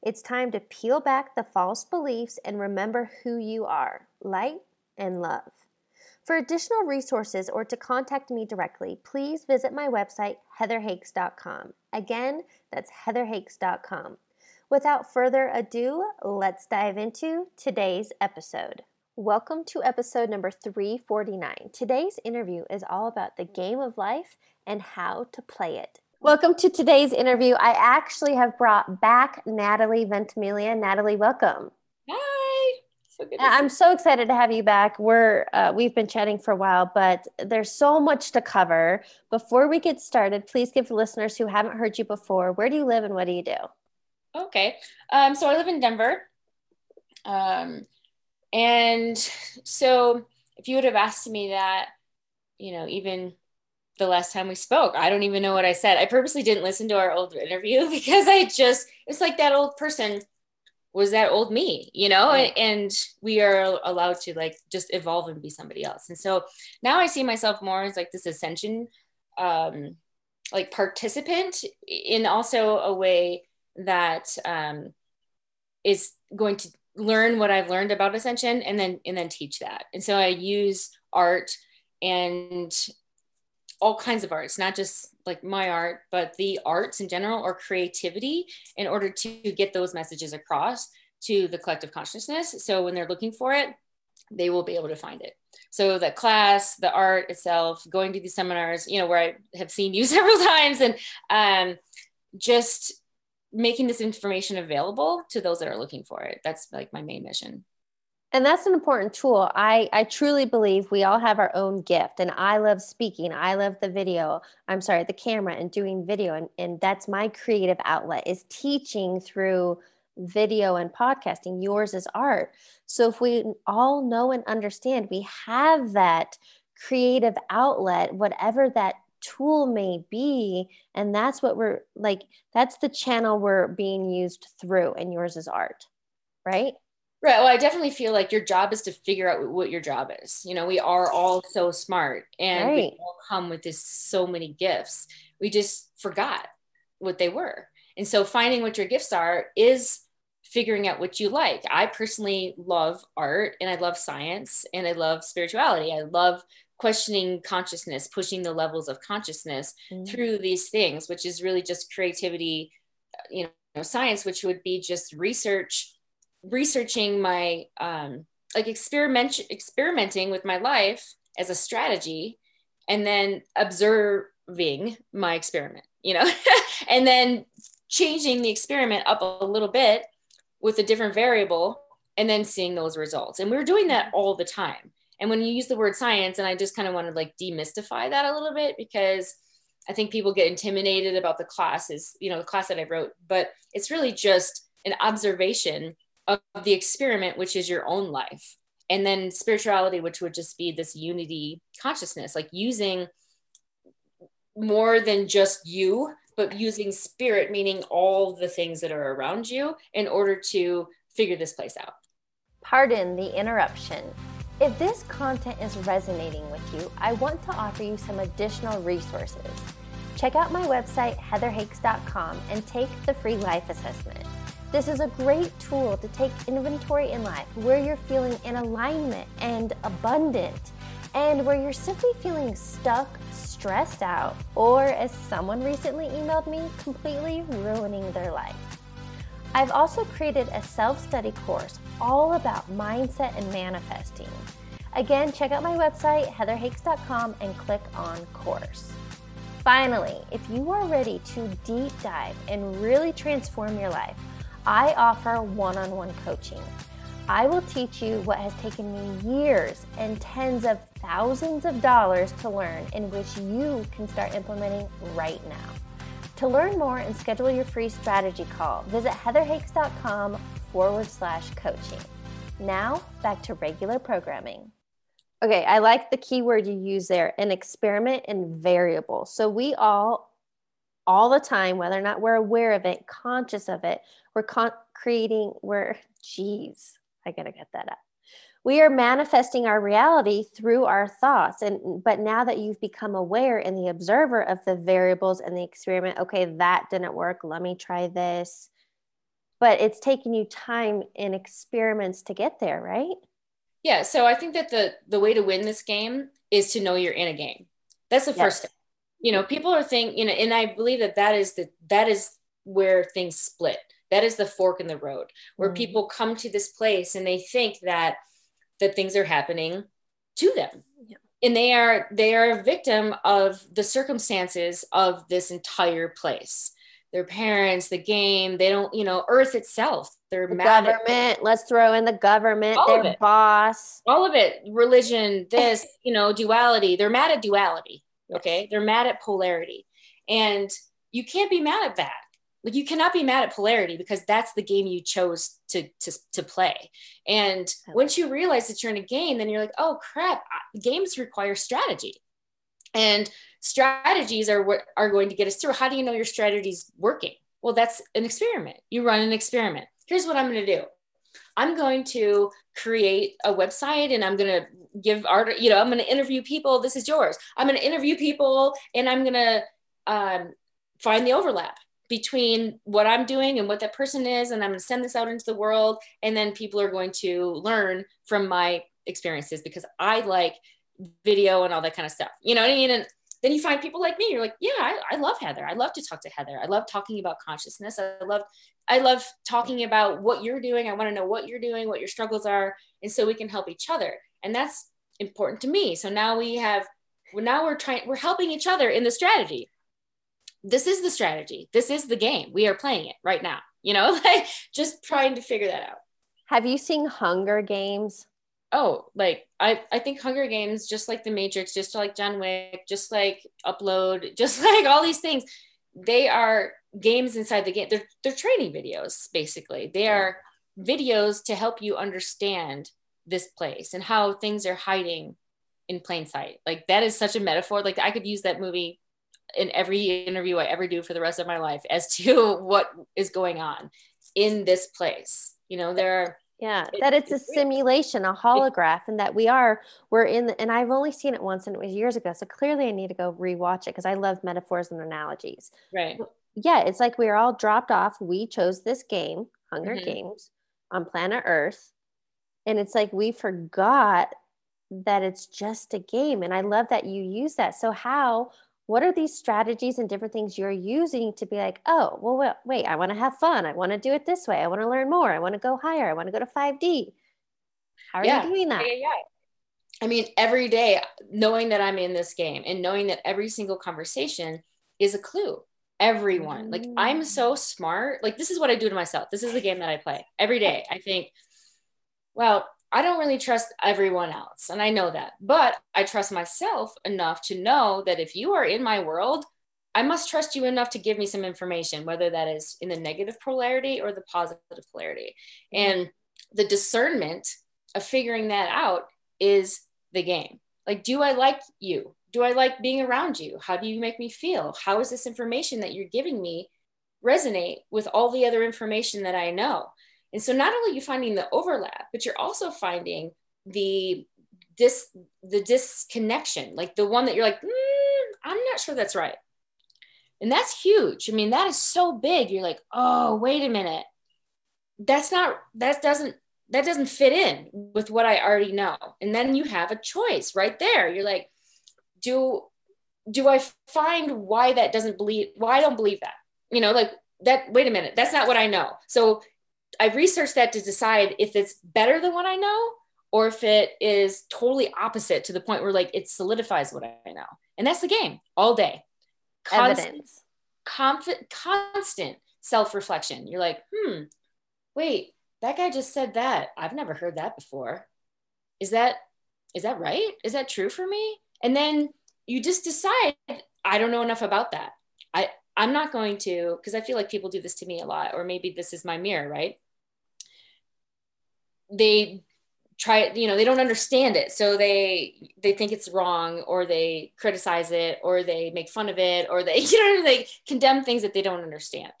It's time to peel back the false beliefs and remember who you are light and love. For additional resources or to contact me directly, please visit my website, heatherhakes.com. Again, that's heatherhakes.com. Without further ado, let's dive into today's episode. Welcome to episode number 349. Today's interview is all about the game of life and how to play it. Welcome to today's interview. I actually have brought back Natalie Ventimiglia. Natalie, welcome. Hi. So good. I'm so excited to have you back. We're uh, we've been chatting for a while, but there's so much to cover. Before we get started, please give listeners who haven't heard you before, where do you live and what do you do? Okay. Um, so I live in Denver. Um, and so if you would have asked me that, you know, even the last time we spoke. I don't even know what I said. I purposely didn't listen to our old interview because I just, it's like that old person was that old me, you know, and, we are allowed to like just evolve and be somebody else. And so now I see myself more as like this ascension, um, like participant in also a way that um, is going to learn what I've learned about ascension and then, and then teach that. And so I use art and all kinds of arts, not just like my art, but the arts in general or creativity in order to get those messages across to the collective consciousness. So when they're looking for it, they will be able to find it. So the class, the art itself, going to these seminars, you know, where I have seen you several times and um, just making this information available to those that are looking for it. That's like my main mission and that's an important tool. I i truly believe we all have our own gift and i love speaking. I love the video i'm sorry the camera and doing video and, and that's my creative outlet is teaching through video and podcasting. Yours is art. So if we all know and understand we have that creative outlet whatever that tool may be and that's what we're like that's the channel we're being used through and yours is art right Right. Well, I definitely feel like your job is to figure out what your job is. You know, we are all so smart and right. we all come with this so many gifts. We just forgot what they were. And so finding what your gifts are is figuring out what you like. I personally love art and I love science and I love spirituality. I love questioning consciousness, pushing the levels of consciousness mm-hmm. through these things, which is really just creativity, you know, science, which would be just research researching my um, like experiment experimenting with my life as a strategy and then observing my experiment you know and then changing the experiment up a little bit with a different variable and then seeing those results. And we are doing that all the time. And when you use the word science and i just kind of want to like demystify that a little bit because i think people get intimidated about the classes you know the class that i wrote but it's really just an observation of the experiment, which is your own life. And then spirituality, which would just be this unity consciousness, like using more than just you, but using spirit, meaning all the things that are around you, in order to figure this place out. Pardon the interruption. If this content is resonating with you, I want to offer you some additional resources. Check out my website, heatherhakes.com, and take the free life assessment. This is a great tool to take inventory in life where you're feeling in alignment and abundant, and where you're simply feeling stuck, stressed out, or as someone recently emailed me, completely ruining their life. I've also created a self study course all about mindset and manifesting. Again, check out my website, heatherhakes.com, and click on course. Finally, if you are ready to deep dive and really transform your life, I offer one on one coaching. I will teach you what has taken me years and tens of thousands of dollars to learn, in which you can start implementing right now. To learn more and schedule your free strategy call, visit heatherhakes.com forward slash coaching. Now, back to regular programming. Okay, I like the keyword you use there an experiment and variable. So we all, all the time, whether or not we're aware of it, conscious of it, we're con- creating, we're, geez, I gotta get that up. We are manifesting our reality through our thoughts. And but now that you've become aware and the observer of the variables and the experiment, okay, that didn't work. Let me try this. But it's taking you time and experiments to get there, right? Yeah, so I think that the the way to win this game is to know you're in a game. That's the yes. first step. You know, people are thinking, you know, and I believe that that is the that is where things split. That is the fork in the road where mm. people come to this place and they think that that things are happening to them. Yeah. And they are they are a victim of the circumstances of this entire place their parents, the game. They don't, you know, Earth itself. They're the government. Let's throw in the government. All their boss. All of it. Religion. This, you know, duality. They're mad at duality. Okay, they're mad at polarity, and you can't be mad at that. Like you cannot be mad at polarity because that's the game you chose to to to play. And once you realize that you're in a game, then you're like, oh crap, games require strategy. And strategies are what are going to get us through. How do you know your strategy is working? Well, that's an experiment. You run an experiment. Here's what I'm going to do. I'm going to create a website and I'm going to give art, you know, I'm going to interview people. This is yours. I'm going to interview people and I'm going to um, find the overlap between what I'm doing and what that person is. And I'm going to send this out into the world. And then people are going to learn from my experiences because I like video and all that kind of stuff. You know what I mean? And then you find people like me you're like yeah I, I love heather. I love to talk to heather. I love talking about consciousness. I love i love talking about what you're doing. I want to know what you're doing what your struggles are and so we can help each other. And that's important to me. So now we have well, now we're trying we're helping each other in the strategy. This is the strategy. This is the game. We are playing it right now you know like just trying to figure that out. Have you seen hunger games oh, like I, I think Hunger Games, just like The Matrix, just like John Wick, just like Upload, just like all these things, they are games inside the game. They're, they're training videos, basically. They are videos to help you understand this place and how things are hiding in plain sight. Like that is such a metaphor. Like I could use that movie in every interview I ever do for the rest of my life as to what is going on in this place. You know, there are yeah, it, that it's, it's a simulation, a holograph, and that we are, we're in, the, and I've only seen it once and it was years ago. So clearly I need to go rewatch it because I love metaphors and analogies. Right. Yeah, it's like we are all dropped off. We chose this game, Hunger mm-hmm. Games, on planet Earth. And it's like we forgot that it's just a game. And I love that you use that. So, how what are these strategies and different things you're using to be like, oh, well, wait, I want to have fun. I want to do it this way. I want to learn more. I want to go higher. I want to go to 5D. How are yeah. you doing that? Yeah, yeah. I mean, every day, knowing that I'm in this game and knowing that every single conversation is a clue. Everyone, like, I'm mm. so smart. Like, this is what I do to myself. This is the game that I play every day. I think, well, I don't really trust everyone else. And I know that. But I trust myself enough to know that if you are in my world, I must trust you enough to give me some information, whether that is in the negative polarity or the positive polarity. Mm-hmm. And the discernment of figuring that out is the game. Like, do I like you? Do I like being around you? How do you make me feel? How is this information that you're giving me resonate with all the other information that I know? And so not only you finding the overlap, but you're also finding the dis the disconnection, like the one that you're like, mm, I'm not sure that's right. And that's huge. I mean, that is so big. You're like, oh, wait a minute. That's not, that doesn't, that doesn't fit in with what I already know. And then you have a choice right there. You're like, do, do I find why that doesn't believe, why I don't believe that? You know, like that, wait a minute, that's not what I know. So I researched that to decide if it's better than what I know or if it is totally opposite to the point where like it solidifies what I know. And that's the game all day. Constant, Evidence. Conf- constant self-reflection. You're like, hmm, wait, that guy just said that. I've never heard that before. Is that is that right? Is that true for me? And then you just decide, I don't know enough about that. I I'm not going to, because I feel like people do this to me a lot, or maybe this is my mirror, right? They try you know they don't understand it. So they they think it's wrong or they criticize it or they make fun of it or they you know they condemn things that they don't understand.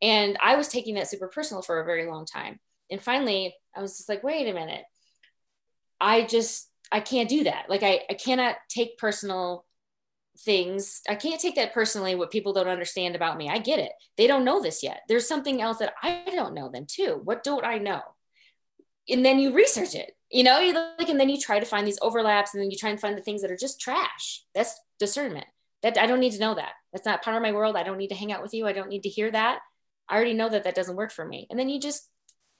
And i was taking that super personal for a very long time. And finally i was just like wait a minute. I just i can't do that. Like i, I cannot take personal things. I can't take that personally what people don't understand about me. I get it. They don't know this yet. There's something else that i don't know then too. What don't i know and then you research it you know you like and then you try to find these overlaps and then you try and find the things that are just trash. That's discernment. That i don't need to know that. That's not part of my world. I don't need to hang out with you. I don't need to hear that. I already know that that doesn't work for me. And then you just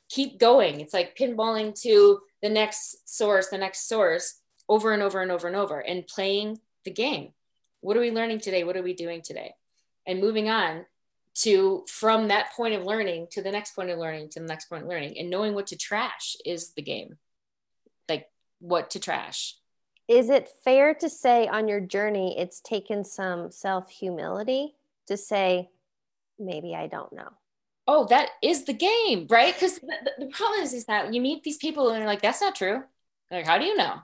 keep going. It's like pinballing to the next source the next source over and over and over and over and playing the game. What are we learning today? What are we doing today? And moving on to from that point of learning to the next point of learning to the next point of learning and knowing what to trash is the game. Like what to trash. Is it fair to say on your journey it's taken some self humility to say maybe i don't know oh that is the game right? Because the, the, problem is is that you meet these people and they're like that's not true. Like how do you know?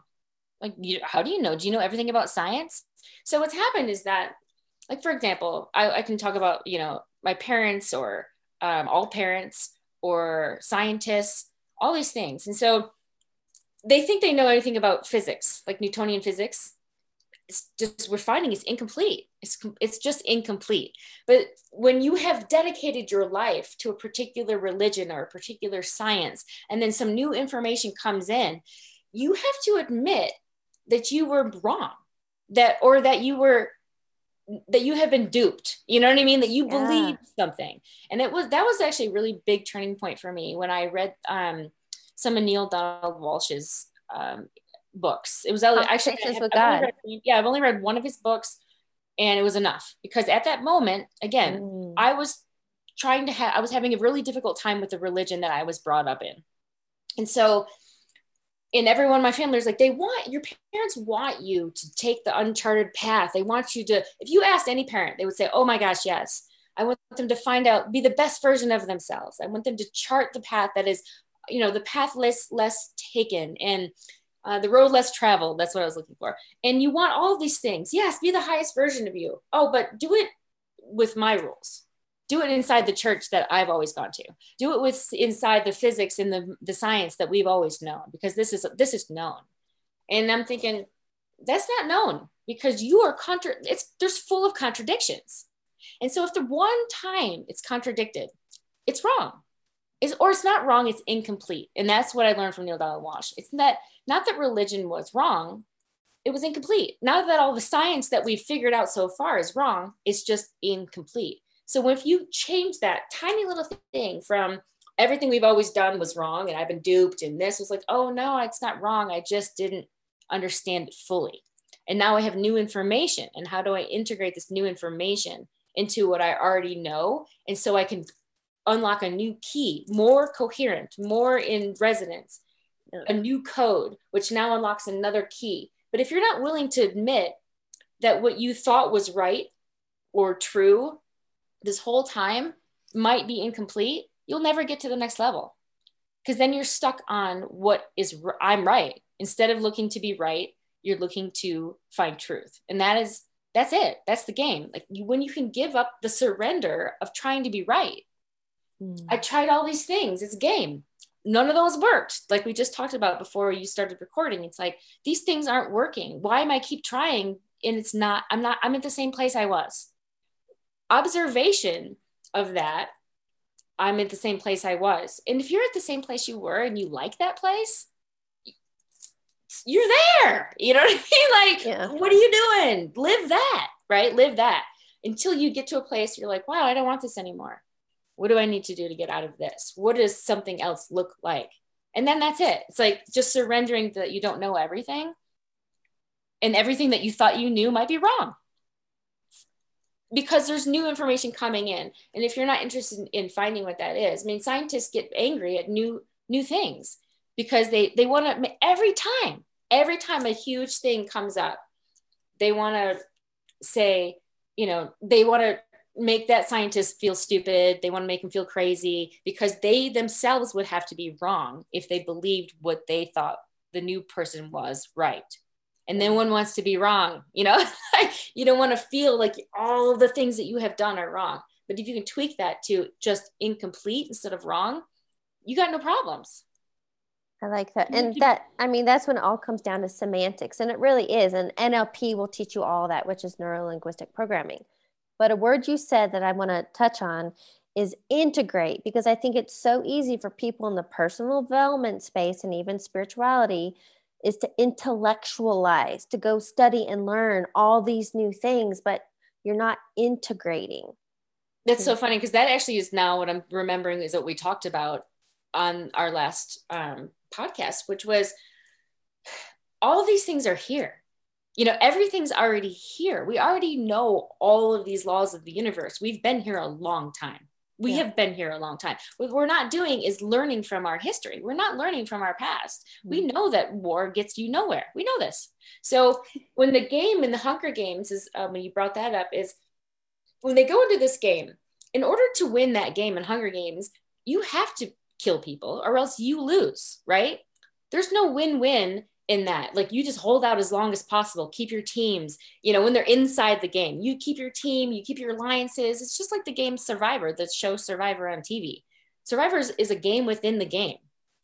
Like you, how do you know? Do you know everything about science? So what's happened is that like for example I, I can talk about you know my parents or um, all parents or scientists, all these things. And so they think they know anything about physics, like Newtonian physics. It's just we're finding it's incomplete. It's it's just incomplete. But when you have dedicated your life to a particular religion or a particular science, and then some new information comes in, you have to admit that you were wrong, that or that you were that you have been duped you know what i mean that you yeah. believe something and it was that was actually a really big turning point for me when i read um, some of Neale Donald Walsch's um, books it was actually I, with God. Read, yeah i've only read one of his books and it was enough because at that moment again mm. i was trying to have i was having a really difficult time with the religion that i was brought up in and so and everyone in my family is like they want your parents want you to take the uncharted path. They want you to if you asked any parent they would say oh my gosh yes. I want them to find out be the best version of themselves. I want them to chart the path that is you know the path less less taken and uh, the road less traveled. That's what i was looking for. And you want all these things. Yes be the highest version of you. Oh but do it with my rules do it inside the church that I've always gone to. Do it with inside the physics and the, the science that we've always known because this is this is known. And I'm thinking that's not known because you are contra it's there's full of contradictions. And so if the one time it's contradicted, it's wrong. It's, or it's not wrong, it's incomplete. And that's what I learned from Neale Donald Walsch. It's that not that religion was wrong, it was incomplete. Not that all the science that we've figured out so far is wrong, it's just incomplete. So if you change that tiny little thing from everything we've always done was wrong and I've been duped and this was like, oh no, it's not wrong. I just didn't understand it fully. And now I have new information. And how do I integrate this new information into what I already know? And so I can unlock a new key, more coherent, more in resonance, a new code, which now unlocks another key. But if you're not willing to admit that what you thought was right or true this whole time might be incomplete, you'll never get to the next level. Because then you're stuck on what is I'm right. Instead of looking to be right, you're looking to find truth. And that is that's it. That's the game. Like you, when you can give up the surrender of trying to be right. Mm. I tried all these things. It's a game. None of those worked. Like we just talked about before you started recording. It's like these things aren't working. Why am I keep trying and it's not I'm not I'm at the same place I was observation of that, I'm at the same place I was. And if you're at the same place you were and you like that place, you're there. You know what I mean? Like, yeah. what are you doing? Live that, right? Live that until you get to a place you're like, wow, I don't want this anymore. What do I need to do to get out of this? What does something else look like? And then that's it. It's like just surrendering that you don't know everything and everything that you thought you knew might be wrong because there's new information coming in. And if you're not interested in finding what that is i mean scientists get angry at new new things because they they want to every time every time a huge thing comes up they want to say you know they want to make that scientist feel stupid. They want to make him feel crazy because they themselves would have to be wrong if they believed what they thought the new person was right and then one wants to be wrong you know you don't want to feel like all of the things that you have done are wrong but if you can tweak that to just incomplete instead of wrong you got no problems I like that. And that, I mean, that's when it all comes down to semantics. And it really is. And NLP will teach you all that, which is neuro linguistic programming. But a word you said that I want to touch on is integrate, because I think it's so easy for people in the personal development space and even spirituality is to intellectualize, to go study and learn all these new things, but you're not integrating. That's so funny because that actually is now what I'm remembering is what we talked about on our last um, podcast, which was all of these things are here. You know, everything's already here. We already know all of these laws of the universe. We've been here a long time. We yeah. have been here a long time. What we're not doing is learning from our history. We're not learning from our past. Mm-hmm. We know that war gets you nowhere. We know this. So when the game in the Hunger Games is, um, when you brought that up, is when they go into this game, in order to win that game in Hunger Games, you have to kill people or else you lose, right? There's no win win in that. Like you just hold out as long as possible, keep your teams, you know, when they're inside the game, you keep your team, you keep your alliances. It's just like the game Survivor, the show Survivor on TV. Survivors is a game within the game.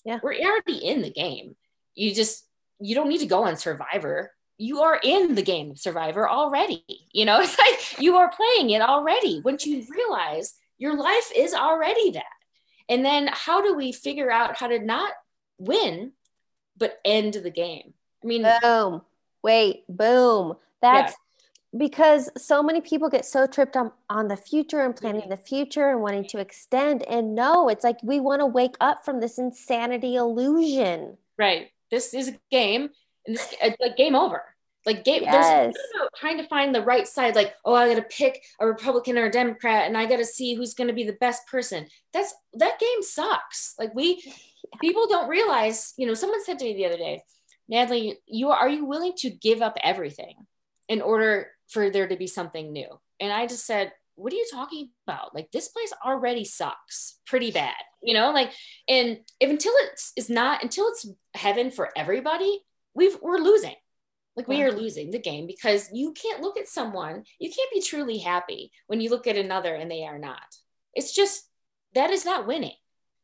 Yeah. We're already in the game. You just, you don't need to go on Survivor. You are in the game of Survivor already. You know, it's like you are playing it already. Once you realize your life is already that. And then how do we figure out how to not win, but end the game? I mean, boom, wait, boom. That's yeah. because so many people get so tripped on, on the future and planning mm-hmm. the future and wanting to extend. And no, it's like we want to wake up from this insanity illusion. Right. This is a game and this, it's like game over. Like game, yes. there's trying to find the right side. Like, oh, I got to pick a Republican or a Democrat, and I got to see who's going to be the best person. That's that game sucks. Like we. People don't realize. You know, someone said to me the other day, Natalie, you are you willing to give up everything in order for there to be something new? And I just said, what are you talking about? Like this place already sucks pretty bad, you know. Like, and if until it's is not until it's heaven for everybody, we've we're losing like we are losing the game because you can't look at someone, you can't be truly happy when you look at another and they are not. It's just that is not winning.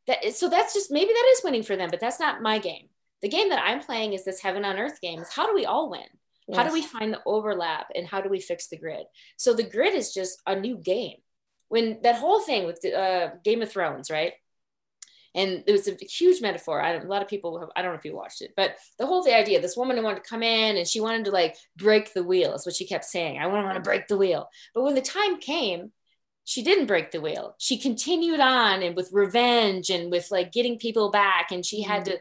That is, so that's just maybe that is winning for them, but that's not my game. The game that I'm playing is this heaven on earth game. Is how do we all win? Yes. How do we find the overlap and how do we fix the grid? So the grid is just a new game. When that whole thing with the, uh, Game of Thrones, right? and it was a huge metaphor. I, a lot of people, have, I don't know if you watched it, but the whole the idea, this woman wanted to come in and she wanted to like break the wheel. Is what she kept saying. I want to break the wheel. But when the time came, she didn't break the wheel. She continued on and with revenge and with like getting people back. And she had to,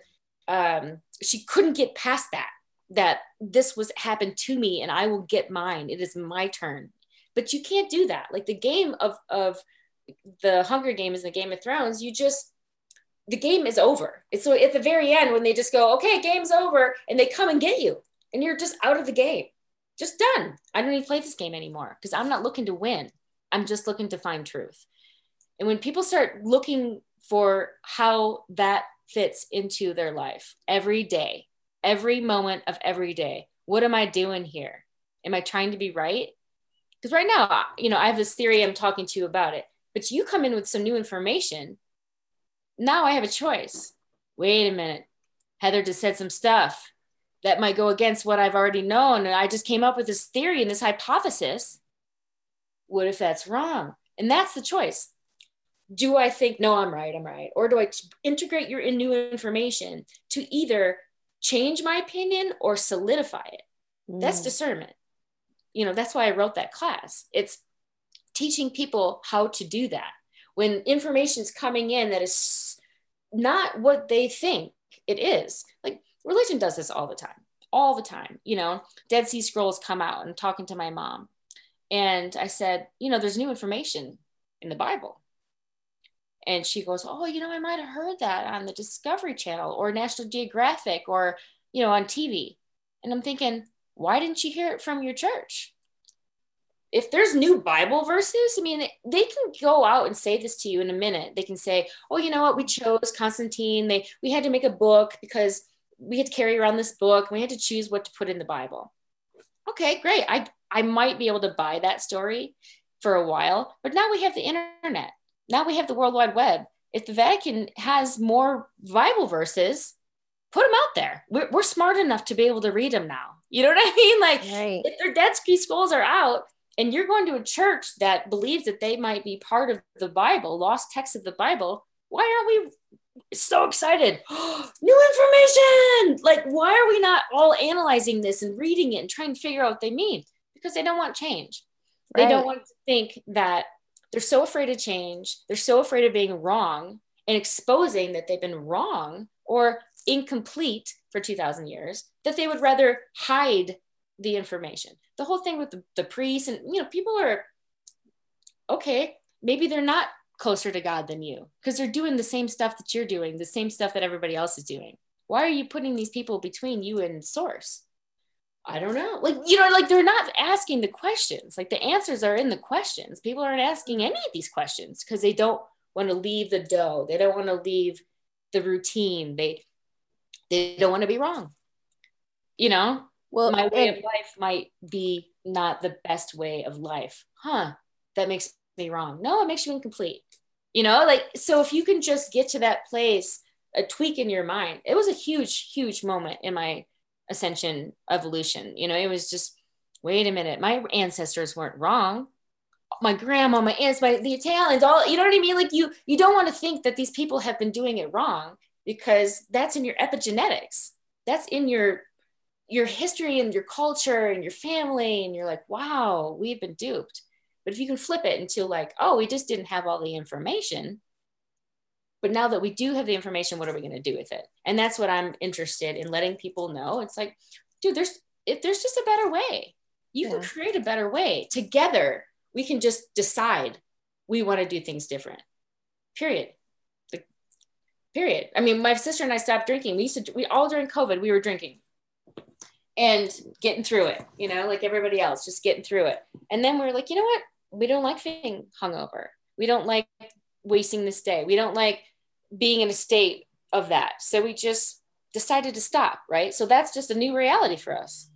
um, she couldn't get past that, that this was happened to me and I will get mine. It is my turn. But you can't do that. Like the game of, of the Hunger Games and the Game of Thrones, you just, the game is over. It's so at the very end when they just go, okay, game's over, and they come and get you, and you're just out of the game, just done. I don't even play this game anymore because I'm not looking to win. I'm just looking to find truth. And when people start looking for how that fits into their life every day, every moment of every day, what am I doing here? Am I trying to be right? Because right now, you know, I have this theory I'm talking to you about it, but you come in with some new information now I have a choice. Wait a minute. Heather just said some stuff that might go against what I've already known. And I just came up with this theory and this hypothesis. What if that's wrong? And that's the choice. Do I think, no, I'm right, I'm right? Or do I integrate your new information to either change my opinion or solidify it? Mm. That's discernment. You know, that's why I wrote that class. It's teaching people how to do that when information is coming in that is not what they think it is. Like religion does this all the time, all the time. You know, Dead Sea Scrolls come out and talking to my mom. And I said, you know, there's new information in the Bible. And she goes, Oh, you know, I might have heard that on the Discovery Channel or National Geographic or, you know, on TV. And I'm thinking, why didn't you hear it from your church? if there's new Bible verses, I mean, they can go out and say this to you in a minute. They can say, "Oh, you know what? We chose Constantine. They we had to make a book because we had to carry around this book. We had to choose what to put in the Bible. Okay, great. I I might be able to buy that story for a while, but now we have the internet. Now we have the World Wide Web. If the Vatican has more Bible verses, put them out there. We're, we're smart enough to be able to read them now. You know what I mean? Like right. if their Dead Sea Scrolls are out and you're going to a church that believes that they might be part of the Bible, lost texts of the Bible, why aren't we so excited. New information. Like, why are we not all analyzing this and reading it and trying to figure out what they mean? Because they don't want change. Right. They don't want to think that they're so afraid of change. They're so afraid of being wrong and exposing that they've been wrong or incomplete for 2000 years that they would rather hide the information. The whole thing with the, the priests and, you know, people are okay, maybe they're not closer to God than you because they're doing the same stuff that you're doing, the same stuff that everybody else is doing. Why are you putting these people between you and source? I don't know. Like, you know, like they're not asking the questions. Like the answers are in the questions. People aren't asking any of these questions because they don't want to leave the dough. They don't want to leave the routine. They they don't want to be wrong. You know? Well, my way of life might be not the best way of life. Huh. That makes me wrong. No, it makes you incomplete. You know, like, so if you can just get to that place, a tweak in your mind, it was a huge, huge moment in my ascension evolution. You know, it was just, wait a minute, my ancestors weren't wrong. My grandma, my aunts, my the Italians, all you know what I mean? Like you, you don't want to think that these people have been doing it wrong because that's in your epigenetics. That's in your your history and your culture and your family, and you're like, wow, we've been duped. But if you can flip it into like, oh, we just didn't have all the information. But now that we do have the information, what are we going to do with it? And that's what I'm interested in letting people know. It's like, dude, there's if there's just a better way. You yeah. can create a better way. Together, we can just decide we want to do things different. Period. Like, period. I mean, my sister and I stopped drinking. We used to we all during COVID, we were drinking and getting through it, you know, like everybody else, just getting through it. And then we're like, you know what? we don't like being hungover. We don't like wasting this day. We don't like being in a state of that. So we just decided to stop, right? So that's just a new reality for us.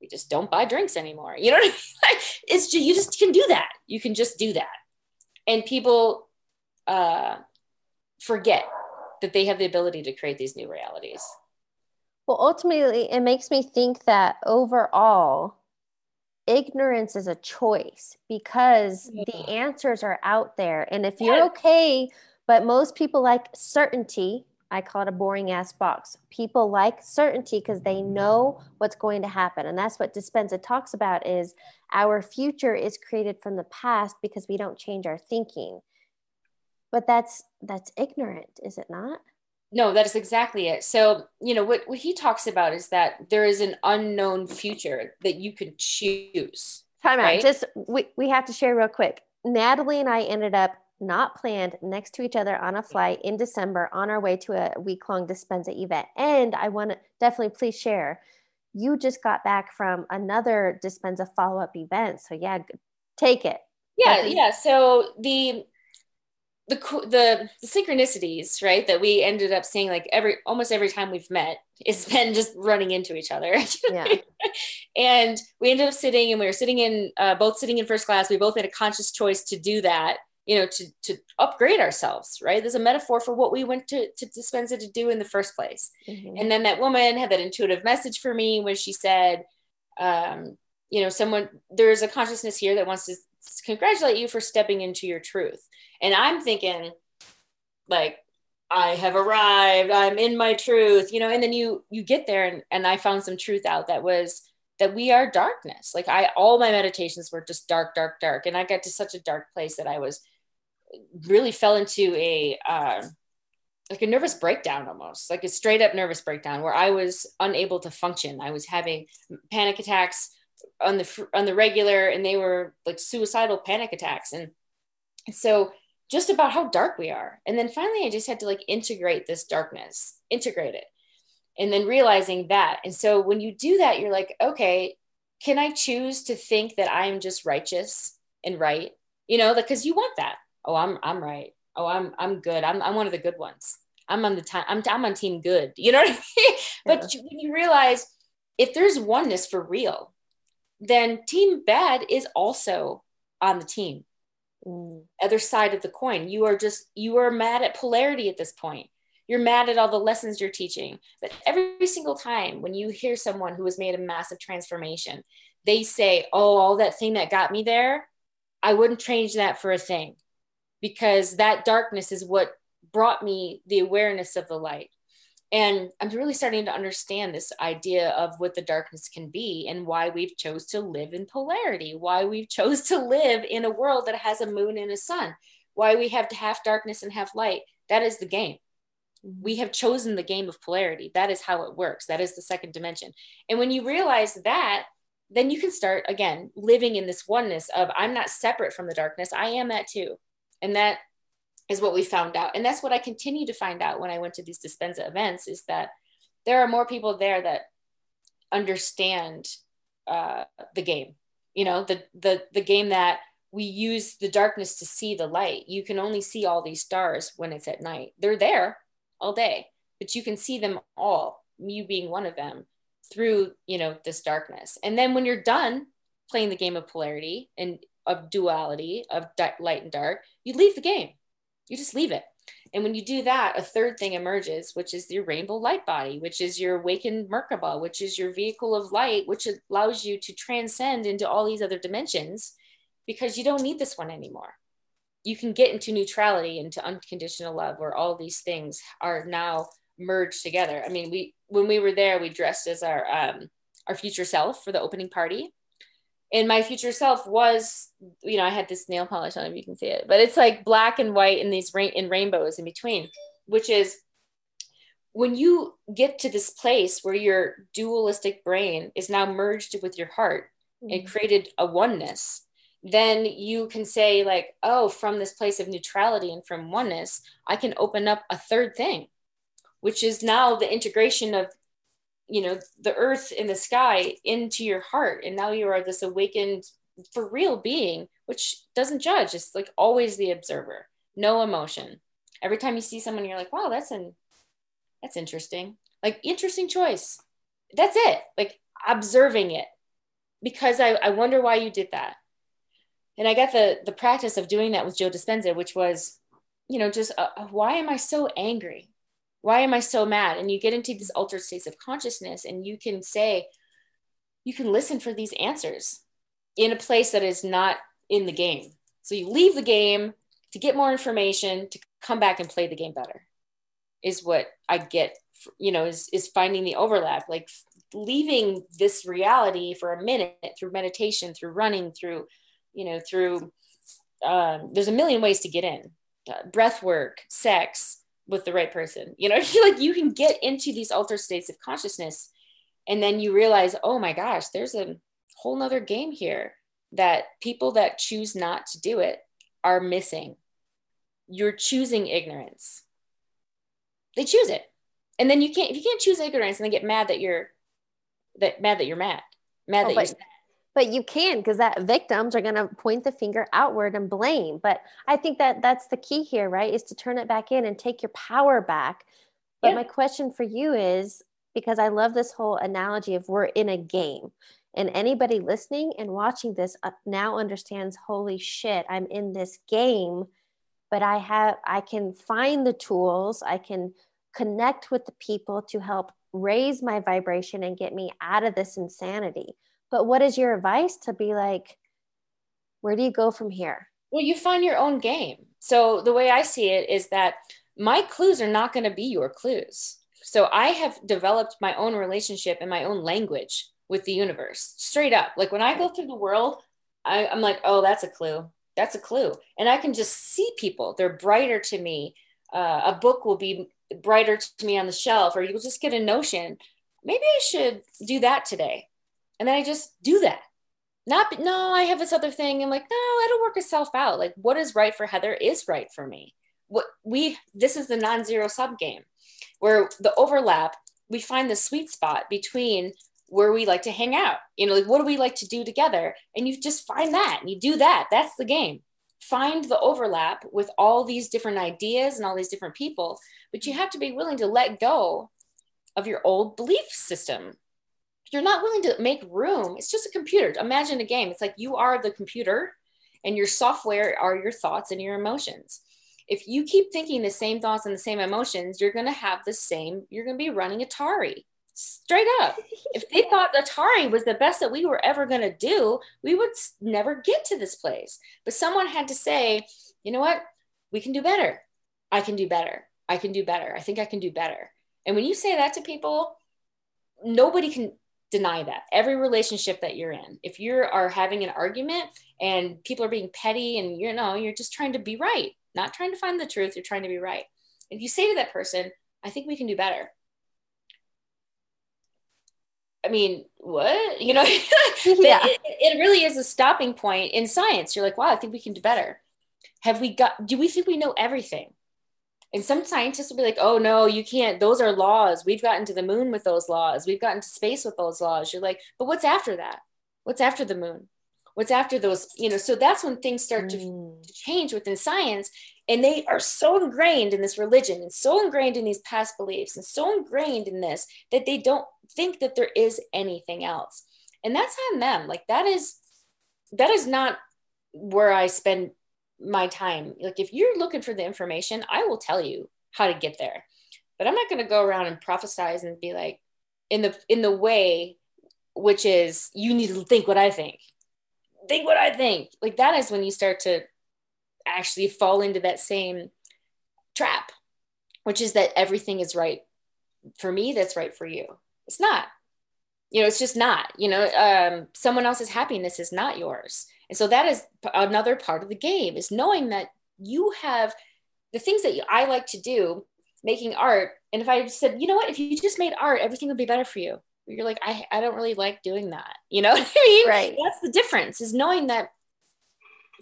We just don't buy drinks anymore. You know what I mean? Like, it's just, you just can do that. You can just do that. And people uh, forget that they have the ability to create these new realities. Well, ultimately, it makes me think that overall, ignorance is a choice because yeah. the answers are out there. And if you're okay, but most people like certainty, I call it a boring ass box. People like certainty because they know what's going to happen. And that's what Dispenza talks about is our future is created from the past because we don't change our thinking. But that's that's ignorant, is it not? No that is exactly it. So you know what, what he talks about is that there is an unknown future that you can choose time right? out just we, we have to share real quick. Natalie and i ended up not planned next to each other on a flight in december on our way to a week-long dispenza event. And i want to definitely please share you just got back from another dispenza follow-up event. So yeah take it. Yeah yeah. So the the, the the synchronicities right that we ended up seeing like every almost every time we've met it's been just running into each other. Yeah. and we ended up sitting and we were sitting in uh, both sitting in first class. We both made a conscious choice to do that you know to to upgrade ourselves right? There's a metaphor for what we went to to dispenza to do in the first place. Mm-hmm. and then that woman had that intuitive message for me when she said um, you know someone there's a consciousness here that wants to congratulate you for stepping into your truth and I'm thinking, like, I have arrived, I'm in my truth, you know, and then you you get there and, and I found some truth out that was that we are darkness. Like I all my meditations were just dark, dark, dark. And I got to such a dark place that I was really fell into a uh, like a nervous breakdown almost, like a straight up nervous breakdown where I was unable to function. I was having panic attacks on the on the regular and they were like suicidal panic attacks and so just about how dark we are. And then finally, I just had to like integrate this darkness, integrate it, and then realizing that. And so when you do that, you're like, okay, can I choose to think that I'm just righteous and right? You know, like because you want that. Oh, I'm I'm right. Oh, I'm I'm good. I'm I'm one of the good ones. I'm on the time, I'm, I'm on team good, you know what I mean? but yeah. when you realize if there's oneness for real, then team bad is also on the team. Mm. Other side of the coin. You are just, you are mad at polarity at this point. You're mad at all the lessons you're teaching. But every single time when you hear someone who has made a massive transformation, they say, Oh, all that thing that got me there, I wouldn't change that for a thing because that darkness is what brought me the awareness of the light. And I'm really starting to understand this idea of what the darkness can be and why we've chose to live in polarity, why we've chose to live in a world that has a moon and a sun, why we have to have darkness and have light. That is the game. We have chosen the game of polarity. That is how it works. That is the second dimension. And when you realize that, then you can start again living in this oneness of I'm not separate from the darkness. I am that too. And that is what we found out. And that's what I continue to find out when I went to these Dispenza events is that there are more people there that understand uh, the game, you know, the, the, the game that we use the darkness to see the light. You can only see all these stars when it's at night. They're there all day, but you can see them all, you being one of them through, you know, this darkness. And then when you're done playing the game of polarity and of duality of light and dark, you leave the game you just leave it. And when you do that, a third thing emerges, which is your rainbow light body, which is your awakened Merkaba, which is your vehicle of light, which allows you to transcend into all these other dimensions because you don't need this one anymore. You can get into neutrality, into unconditional love, where all these things are now merged together. I mean, we when we were there, we dressed as our um, our future self for the opening party, and my future self was you know i had this nail polish on if you can see it but it's like black and white and these rain in rainbows in between which is when you get to this place where your dualistic brain is now merged with your heart mm-hmm. and created a oneness then you can say like oh from this place of neutrality and from oneness i can open up a third thing which is now the integration of you know the earth and the sky into your heart. And now you are this awakened for real being which doesn't judge. It's like always the observer. No emotion. Every time you see someone you're like wow that's an that's interesting. Like interesting choice. That's it. Like observing it. Because I, I wonder why you did that. And i got the the practice of doing that with joe dispenza which was you know just uh, why am i so angry why am I so mad? And you get into these altered states of consciousness and you can say, you can listen for these answers in a place that is not in the game. So you leave the game to get more information, to come back and play the game better, is what I get, you know, is, is finding the overlap, like leaving this reality for a minute through meditation, through running, through, you know, through, um, there's a million ways to get in uh, breath work, sex, with the right person. You know, like you can get into these altered states of consciousness and then you realize, oh my gosh, there's a whole nother game here that people that choose not to do it are missing. You're choosing ignorance. They choose it. And then you can't if you can't choose ignorance and then get mad that you're that mad that you're mad. Mad oh, that you're but you can because that victims are going to point the finger outward and blame. But i think that that's the key here right is to turn it back in and take your power back. But yeah. my question for you is because i love this whole analogy of we're in a game and anybody listening and watching this uh, now understands holy shit i'm in this game but i have i can find the tools i can connect with the people to help raise my vibration and get me out of this insanity but what is your advice to be like, where do you go from here? Well, you find your own game. So the way I see it is that my clues are not going to be your clues. So I have developed my own relationship and my own language with the universe straight up. Like when I go through the world, I, am like, oh, that's a clue. That's a clue. And I can just see people. They're brighter to me. Uh, a book will be brighter to me on the shelf, or you'll just get a notion. Maybe I should do that today and then I just do that. Not, no, I have this other thing. I'm like, no, it'll work itself out. Like, what is right for Heather is right for me. What we, this is the non zero sum game where the overlap, we find the sweet spot between where we like to hang out. You know, like, what do we like to do together? And you just find that and you do that. That's the game. find the overlap with all these different ideas and all these different people, but you have to be willing to let go of your old belief system. You're not willing to make room. It's just a computer. Imagine a game. It's like you are the computer and your software are your thoughts and your emotions. If you keep thinking the same thoughts and the same emotions, you're going to have the same, you're going to be running Atari straight up. if they thought Atari was the best that we were ever going to do, we would never get to this place. But someone had to say, you know what? We can do better. I can do better. I can do better. I think I can do better. And when you say that to people, nobody can deny that. Every relationship that you're in, if you are having an argument and people are being petty and you know, you're just trying to be right, not trying to find the truth, you're trying to be right. If you say to that person, I think we can do better. I mean, what? You know, yeah. it, it really is a stopping point in science. You're like, wow, I think we can do better. Have we got, do we think we know everything? And some scientists will be like, oh no, you can't. Those are laws. We've gotten to the moon with those laws. We've gotten to space with those laws. You're like, but what's after that? What's after the moon? What's after those? You know, so that's when things start to, mm. to change within science. And they are so ingrained in this religion and so ingrained in these past beliefs and so ingrained in this that they don't think that there is anything else. And that's on them. Like that is that is not where I spend my time. Like if you're looking for the information, I will tell you how to get there. But I'm not going to go around and prophesize and be like in the in the way which is you need to think what I think. Think what I think. Like that is when you start to actually fall into that same trap, which is that everything is right for me that's right for you. It's not. You know, it's just not. You know, um, someone else's happiness is not yours and so that is another part of the game is knowing that you have the things that I like to do, making art. And if I said, you know what, if you just made art, everything would be better for you. You're like, I, I don't really like doing that. You know what I mean? Right. That's the difference is knowing that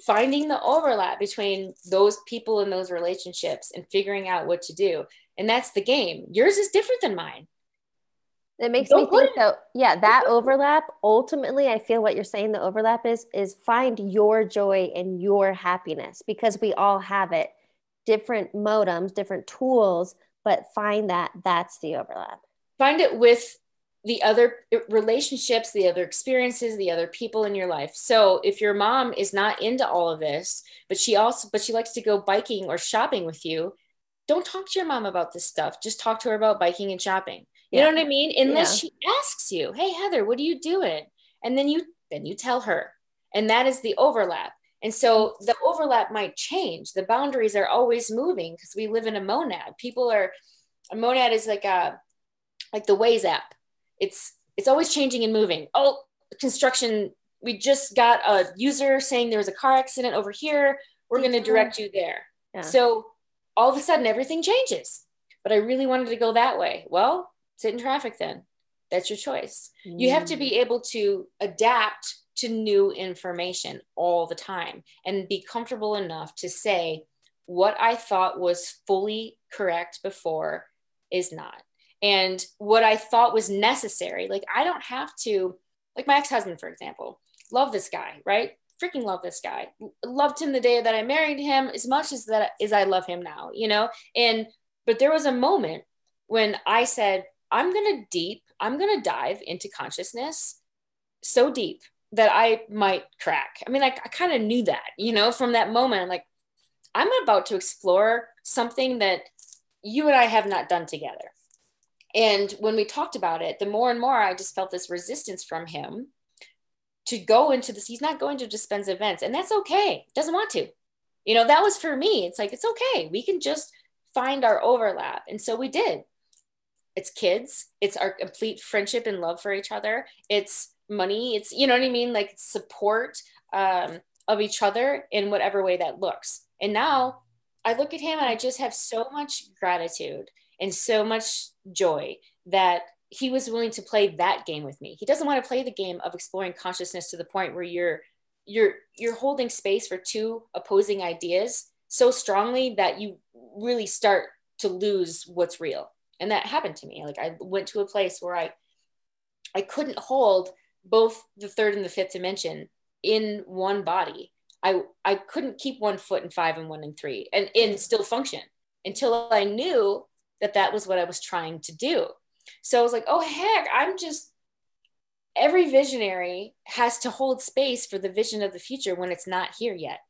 finding the overlap between those people and those relationships and figuring out what to do. And that's the game. Yours is different than mine. It makes Don't me think though, yeah, that overlap, ultimately, I feel what you're saying the overlap is, is find your joy and your happiness because we all have it. Different modems, different tools, but find that that's the overlap. Find it with the other eh, relationships, the other experiences, the other people in your life. So if your mom is not into all of this, but she also, but she likes to go biking or shopping with you, don't talk to your mom about this stuff. Just talk to her about biking and shopping you yeah. know what I mean? Unless yeah. she asks you, "Hey Heather, what are you doing?" And then you then you tell her. And that is the overlap. And so the overlap might change. The boundaries are always moving because we live in a monad. People are a monad is like a like the Waze app. It's it's always changing and moving. Oh, construction. We just got a user saying there was a car accident over here. We're going to mm-hmm. direct you there. Yeah. So all of a sudden everything changes. But I really wanted to go that way. Well, sit in traffic then. That's your choice. Mm. you have to be mm. able to adapt to new information all the time and be comfortable enough to say what i thought was fully correct before is not. And what i thought was necessary like i don't have to like my ex-husband for example love this guy right? Freaking love this guy. Loved him the day that i married him as much as that as i love him now you know? And but there was a moment when i said I'm going to deep, I'm going to dive into consciousness so deep that I might crack. I mean, I, I kind of knew that, you know, from that moment. I'm like, I'm about to explore something that you and I have not done together. And when we talked about it, the more and more I just felt this resistance from him to go into this. He's not going to Dispenza events, and that's okay. Doesn't want to. You know, that was for me. It's like, it's okay. We can just find our overlap. And so we did it's kids it's our complete friendship and love for each other it's money it's you know what i mean? Like support um, of each other in whatever way that looks. And now i look at him and i just have so much gratitude and so much joy that he was willing to play that game with me. He doesn't want to play the game of exploring consciousness to the point where you're you're you're holding space for two opposing ideas so strongly that you really start to lose what's real and that happened to me like i went to a place where i i couldn't hold both the third and the fifth dimension in one body I I couldn't keep one foot in five and one in three and, and still function until I knew that that was what I was trying to do. So I was like, oh heck, I'm just every visionary has to hold space for the vision of the future when it's not here yet.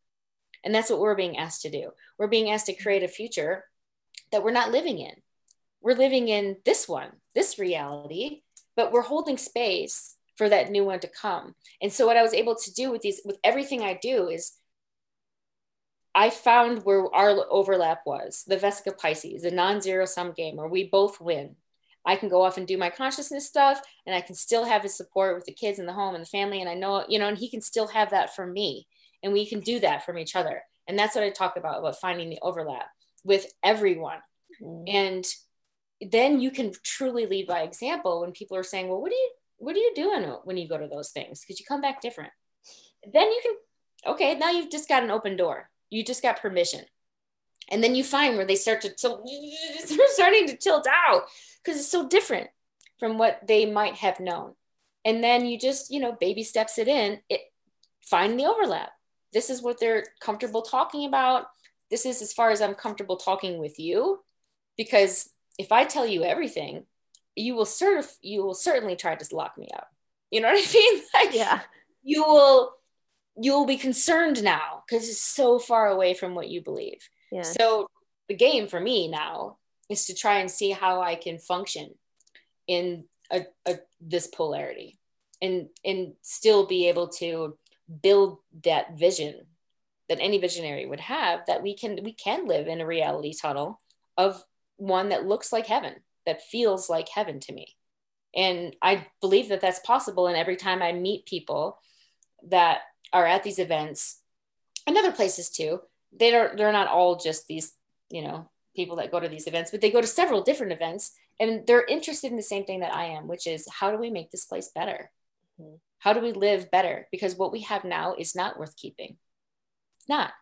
And that's what we're being asked to do. We're being asked to create a future that we're not living in. We're living in this one, this reality, but we're holding space for that new one to come. And so what I was able to do with these with everything I do is I found where our overlap was the Vesica Piscis, the non-zero sum game where we both win. I can go off and do my consciousness stuff and I can still have his support with the kids and the home and the family. And I know, you know, and he can still have that from me. And we can do that from each other. And that's what I talk about, about finding the overlap with everyone. Mm. And then you can truly lead by example when people are saying, well, what do you, what are you doing when you go to those things? Because you come back different. Then you can, okay, now you've just got an open door. You just got permission. And then you find where they start to tilt, they're starting to tilt out because it's so different from what they might have known. And then you just, you know, baby steps it in, it find the overlap. This is what they're comfortable talking about. This is as far as I'm comfortable talking with you. Because if I tell you everything, you will sort of you will certainly try to lock me up. You know what I mean? Like, yeah. You will you will be concerned now because it's so far away from what you believe. Yeah. So the game for me now is to try and see how I can function in a, a, this polarity and and still be able to build that vision that any visionary would have that we can we can live in a reality tunnel of one that looks like heaven that feels like heaven to me and i believe that that's possible and every time i meet people that are at these events and other places too they don't they're not all just these you know people that go to these events, but they go to several different events and they're interested in the same thing that I am, which is how do we make this place better? Mm-hmm. How do we live better? Because what we have now is not worth keeping. It's not.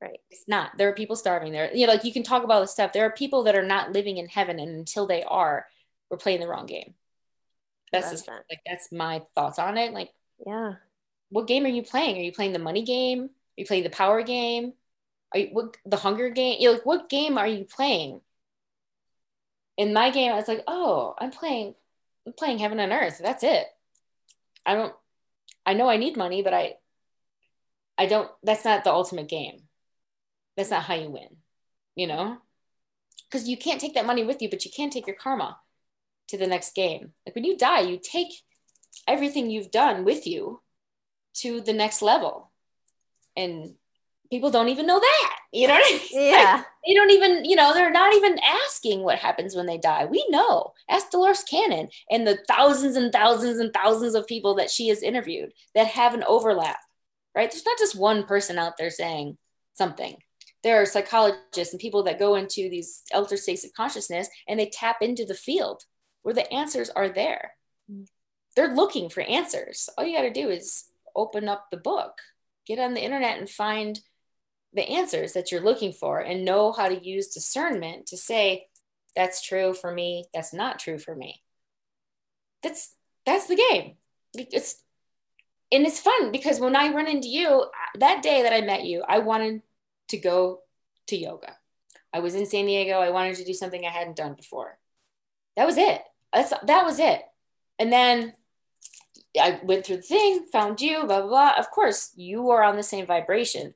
Right. It's not. There are people starving there. You know, like you can talk about this stuff. There are people that are not living in heaven, and until they are, we're playing the wrong game. That's just, that. like that's my thoughts on it. Like, yeah. What game are you playing? Are you playing the money game? Are you playing the power game? Are you what the Hunger Game? You're like, what game are you playing? In my game, I was like, oh, I'm playing, I'm playing Heaven and Earth. That's it. I don't. I know I need money, but I. I don't. That's not the ultimate game. That's not how you win. You know, because you can't take that money with you, but you can take your karma to the next game. Like when you die, you take everything you've done with you to the next level. And people don't even know that. You know what I mean? Yeah. Like, they don't even, you know, they're not even asking what happens when they die. We know. Ask Dolores Cannon and the thousands and thousands and thousands of people that she has interviewed that have an overlap, right? There's not just one person out there saying something. There are psychologists and people that go into these altered states of consciousness and they tap into the field where the answers are there. Mm. They're looking for answers. All you got to do is open up the book, get on the internet and find the answers that you're looking for and know how to use discernment to say that's true for me that's not true for me that's that's the game it's and it's fun because when i run into you uh, that day that i met you i wanted to go to yoga i was in san diego i wanted to do something i hadn't done before that was it that's that was it and then i went through the thing found you blah blah blah of course you are on the same vibration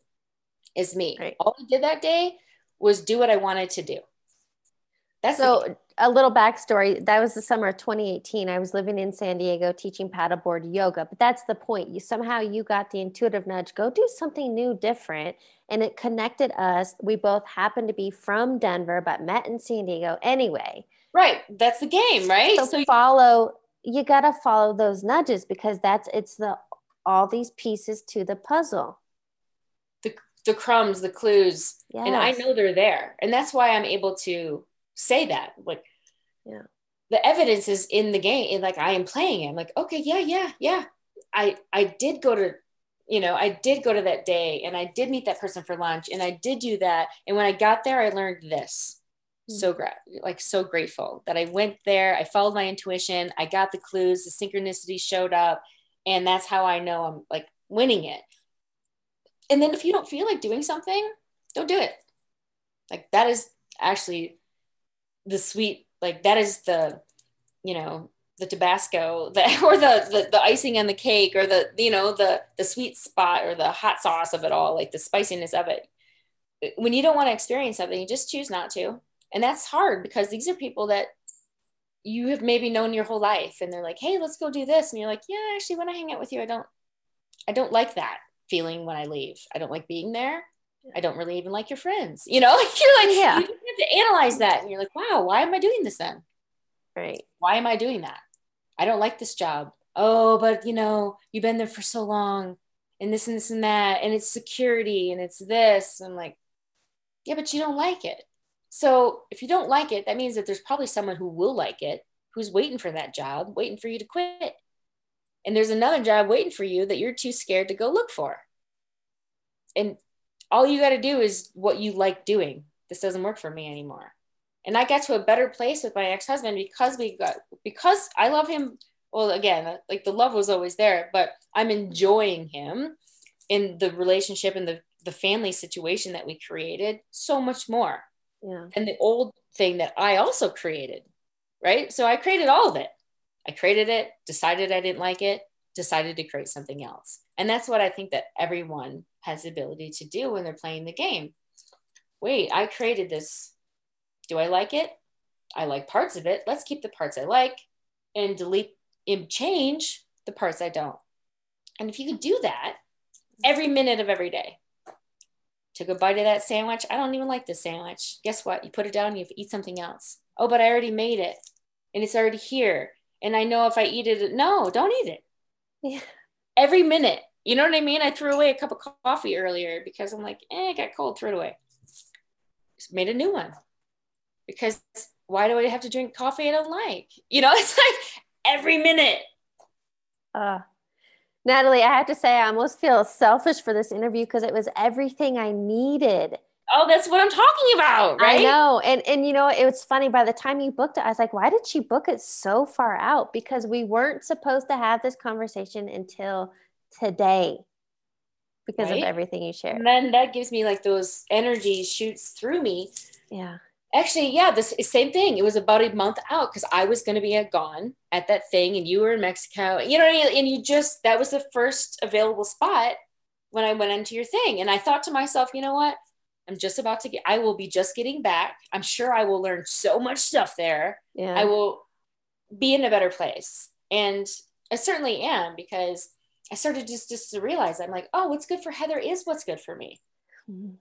as me. Right. All I did that day was do what I wanted to do. That's so a little backstory. That was the summer of 2018. I was living in San Diego teaching paddleboard yoga, but that's the point. You somehow you got the intuitive nudge, go do something new, different, and it connected us. We both happened to be from Denver, but met in San Diego anyway. Right. That's the game, right? So, so follow. You got to follow those nudges because that's it's the all these pieces to the puzzle the crumbs, the clues, yes. and I know they're there, and that's why I'm able to say that. Like, yeah, the evidence is in the game. And like I am playing it. I'm like, okay, yeah, yeah, yeah. I I did go to, you know, I did go to that day, and I did meet that person for lunch, and I did do that. And when I got there, I learned this. Mm-hmm. So great, like so grateful that I went there. I followed my intuition. I got the clues. The synchronicity showed up, and that's how I know I'm like winning it and then if you don't feel like doing something, don't do it. Like that is actually the sweet, like that is the, you know, the Tabasco, the, or the, the the icing on the cake, or the you know the the sweet spot or the hot sauce of it all, like the spiciness of it. When you don't want to experience something, you just choose not to, and that's hard because these are people that you have maybe known your whole life, and they're like, "Hey, let's go do this," and you're like, "Yeah, actually, when I hang out with you, I don't, I don't like that feeling when I leave. I don't like being there. I don't really even like your friends. You know, you're like, yeah. you have to analyze that, and you're like, wow, why am I doing this then? Right. Why am I doing that? I don't like this job. Oh, but you know, you've been there for so long and this and this and that, and it's security and it's this. I'm like, yeah, but you don't like it. So if you don't like it, that means that there's probably someone who will like it, who's waiting for that job, waiting for you to quit. And there's another job waiting for you that you're too scared to go look for. And all you got to do is what you like doing. This doesn't work for me anymore and I got to a better place with my ex-husband because we got because I love him. Well, again, like the love was always there, but I'm enjoying him in the relationship and the the family situation that we created so much more. Yeah. And the old thing that I also created, right? So I created all of it. I created it, decided I didn't like it, decided to create something else. And that's what I think that everyone has the ability to do when they're playing the game. Wait, I created this do I like it? I like parts of it. Let's keep the parts I like and delete and change the parts I don't. And if you could do that every minute of every day, took a bite of that sandwich. I don't even like this sandwich. Guess what? You put it down, you eat something else. Oh, but I already made it and it's already here. And I know if I eat it, no, don't eat it. Yeah. Every minute. You know what I mean? I threw away a cup of coffee earlier because I'm like, eh, it got cold, threw it away. Just made a new one because why do I have to drink coffee I don't like? You know, it's like every minute. Uh, Natalie, I have to say, I almost feel selfish for this interview because it was everything I needed. Oh, that's what I'm talking about, right? I know. And and you know, it was funny by the time you booked it, I was like, why did she book it so far out? Because we weren't supposed to have this conversation until today because right? of everything you shared. And then that gives me like those energy shoots through me. Yeah actually yeah this same thing it was about a month out because i was going to be gone at that thing and you were in mexico you know and you just that was the first available spot when i went into your thing and i thought to myself you know what i'm just about to get i will be just getting back. I'm sure i will learn so much stuff there. Yeah. i will be in a better place. And i certainly am because i started just just to realize i'm like oh what's good for heather is what's good for me. Mm-hmm.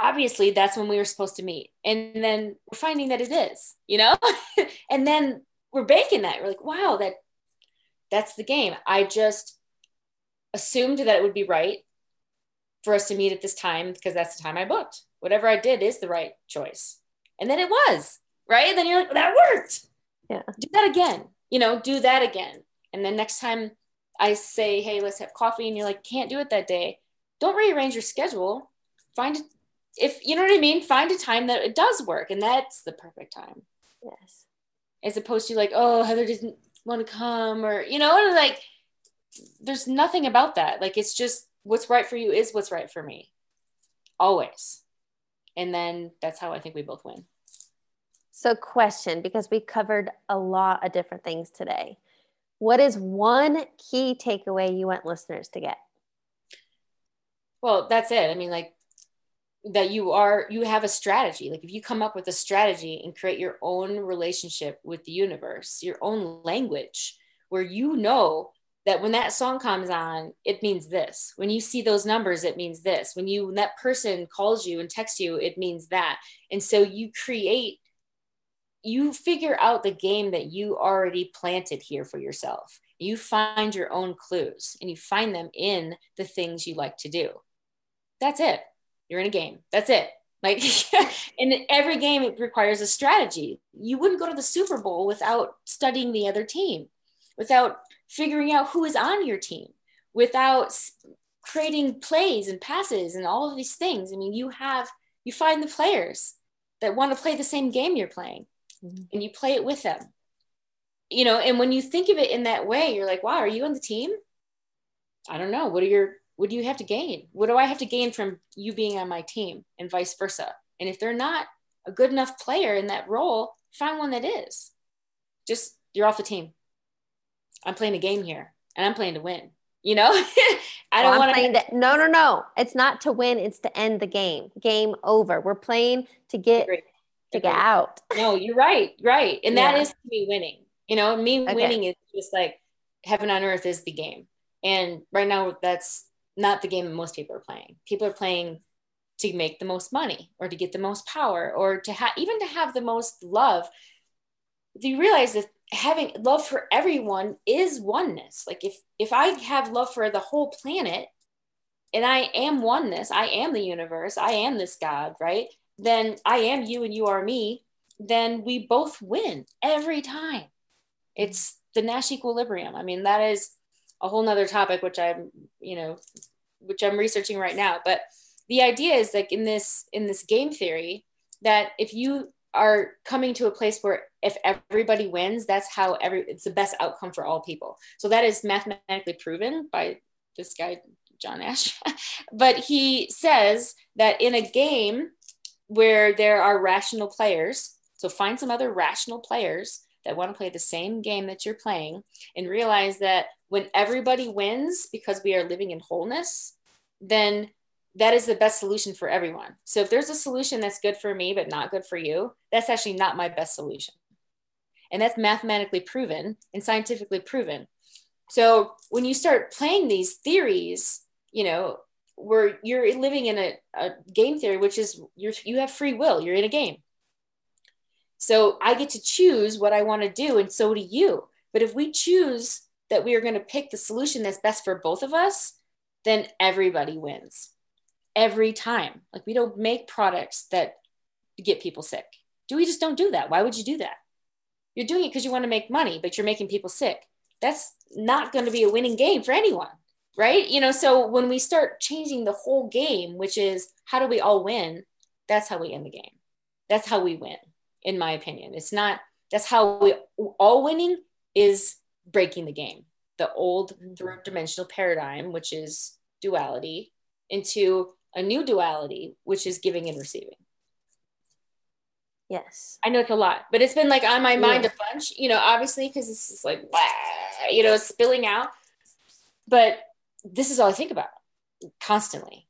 Obviously that's when we were supposed to meet. And then we're finding that it is you know? And then we're baking that. We're like wow that that's the game. I just assumed that it would be right for us to meet at this time because that's the time i booked. Whatever i did is the right choice. And then it was right? And then you're like that worked. Yeah. Do that again you know do that again. And then next time i say hey let's have coffee and you're like can't do it that day. Don't rearrange your schedule. Find if you know what I mean, find a time that it does work, and that's the perfect time. Yes. As opposed to like, oh, Heather doesn't want to come, or you know, like there's nothing about that. Like it's just what's right for you is what's right for me, always. And then that's how I think we both win. So, question because we covered a lot of different things today. What is one key takeaway you want listeners to get? Well, that's it. I mean, like that you are you have a strategy like if you come up with a strategy and create your own relationship with the universe your own language where you know that when that song comes on it means this. When you see those numbers it means this. When you when that person calls you and texts you it means that. And so you create you figure out the game that you already planted here for yourself. You find your own clues and you find them in the things you like to do. That's it. You're in a game. That's it. Like in every game, it requires a strategy. You wouldn't go to the Super Bowl without studying the other team, without figuring out who is on your team, without creating plays and passes and all of these things. I mean, you have, you find the players that want to play the same game you're playing mm-hmm. and you play it with them. You know, and when you think of it in that way, you're like, wow, are you on the team? I don't know. What are your what do you have to gain? What do I have to gain from you being on my team and vice versa? And if they're not a good enough player in that role, find one that is. Just you're off the team. I'm playing a game here and I'm playing to win. You know, I don't well, want to. No, no, no. It's not to win. It's to end the game. Game over. We're playing to get Agreed. to get out. No, you're right. Right, and yeah. that is me winning. You know, me okay. winning is just like heaven on earth is the game. And right now, that's not the game that most people are playing. People are playing to make the most money or to get the most power or to have even to have the most love. Do you realize that having love for everyone is oneness. Like if if I have love for the whole planet and I am oneness, I am the universe, I am this God, right? Then I am you and you are me, then we both win every time. It's the Nash equilibrium. I mean, that is a whole nother topic, which I'm, you know, which I'm researching right now. But the idea is like in this in this game theory that if you are coming to a place where if everybody wins, that's how every it's the best outcome for all people. So that is mathematically proven by this guy John Nash. but he says that in a game where there are rational players, so find some other rational players that want to play the same game that you're playing and realize that when everybody wins because we are living in wholeness, then that is the best solution for everyone. So if there's a solution that's good for me but not good for you, that's actually not my best solution. And that's mathematically proven and scientifically proven. So when you start playing these theories, you know, where you're living in a, a game theory, which is you're, you have free will, you're in a game. So I get to choose what I want to do, and so do you. But if we choose that we are going to pick the solution that's best for both of us, then everybody wins every time. Like we don't make products that get people sick. Do we just don't do that? Why would you do that? You're doing it because you want to make money, but you're making people sick. That's not going to be a winning game for anyone, right? You know, so when we start changing the whole game, which is how do we all win? That's how we end the game. That's how we win, in my opinion. It's not, that's how we all winning is breaking the game. The old mm-hmm. third dimensional paradigm, which is duality, into a new duality, which is giving and receiving. Yes. I know it's a lot, but it's been like on my mind yeah. a bunch, you know, obviously, because this is like, you know, spilling out. But this is all I think about constantly.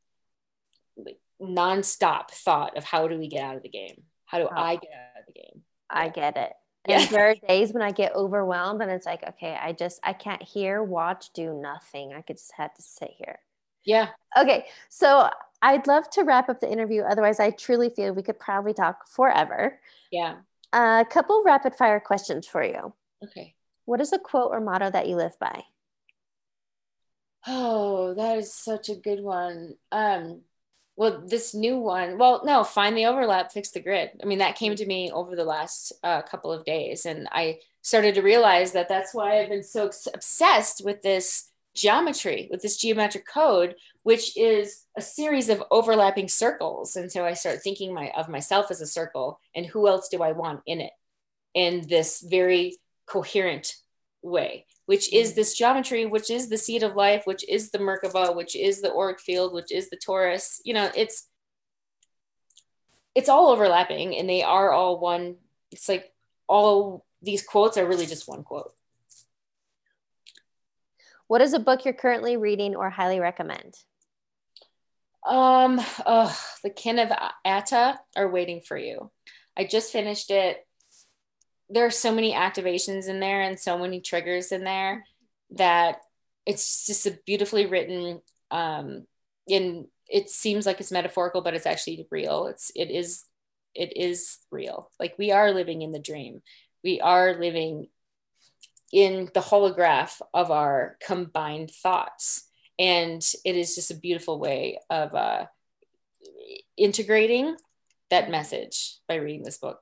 Like nonstop thought of how do we get out of the game? How do oh. I get out of the game? I get it. And yeah. there are days when I get overwhelmed and it's like, okay, I just I can't hear, watch, do nothing. I could just have to sit here. Yeah. Okay. So I'd love to wrap up the interview. Otherwise, I truly feel we could probably talk forever. Yeah. A couple rapid fire questions for you. Okay. What is a quote or motto that you live by? Oh, that is such a good one. Um, well, this new one, well, no, find the overlap, fix the grid. I mean, that came to me over the last uh, couple of days, and I started to realize that that's why I've been so obsessed with this geometry, with this geometric code, which is a series of overlapping circles. And so I start thinking my, of myself as a circle and who else do I want in it in this very coherent way, which is mm. this geometry, which is the seed of life, which is the Merkaba, which is the auric field, which is the torus. You know, it's it's all overlapping and they are all one. It's like all these quotes are really just one quote. What is a book you're currently reading or highly recommend? Um, oh, the kin of Ata are waiting for you. I just finished it. There are so many activations in there and so many triggers in there that it's just a beautifully written. Um, in it seems like it's metaphorical, but it's actually real. It's it is it is real. Like we are living in the dream. We are living in the holograph of our combined thoughts. And it is just a beautiful way of uh, integrating that message by reading this book.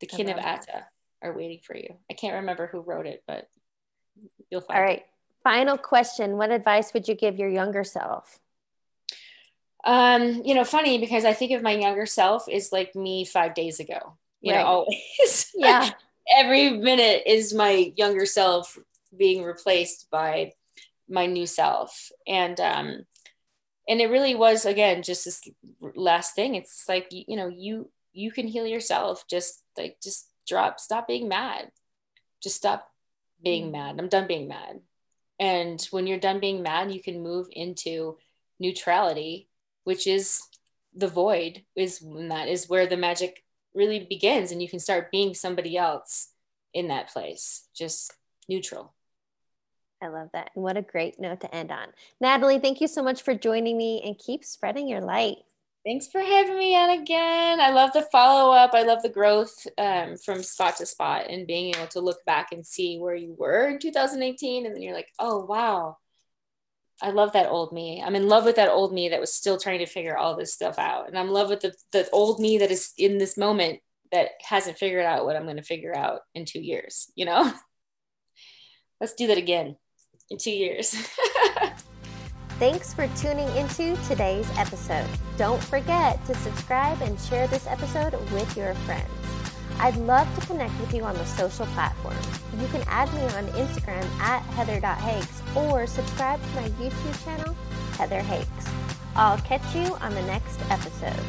The kin of Ata are waiting for you. I can't remember who wrote it but you'll find all right. It. final question. What advice would you give your younger self? Um you know funny because i think of my younger self is like me five days ago you right. know always. Yeah every minute is my younger self being replaced by my new self. And um, and it really was again just this last thing. It's like you know you you can heal yourself. Just like just drop stop being mad. Just stop being mm. mad. I'm done being mad. And when you're done being mad you can move into neutrality which is the void is that is where the magic really begins and you can start being somebody else in that place just neutral I love that. And what a great note to end on. Natalie, thank you so much for joining me and keep spreading your light. Thanks for having me on again. I love the follow up. I love the growth um, from spot to spot and being able to look back and see where you were in 2018. And then you're like, oh, wow. I love that old me. I'm in love with that old me that was still trying to figure all this stuff out. And I'm in love with the, the old me that is in this moment that hasn't figured out what I'm going to figure out in two years, you know? Let's do that again in two years. Thanks for tuning into today's episode. Don't forget to subscribe and share this episode with your friends. I'd love to connect with you on the social platforms. You can add me on Instagram at heather.hakes or subscribe to my YouTube channel, Heather Hakes. I'll catch you on the next episode.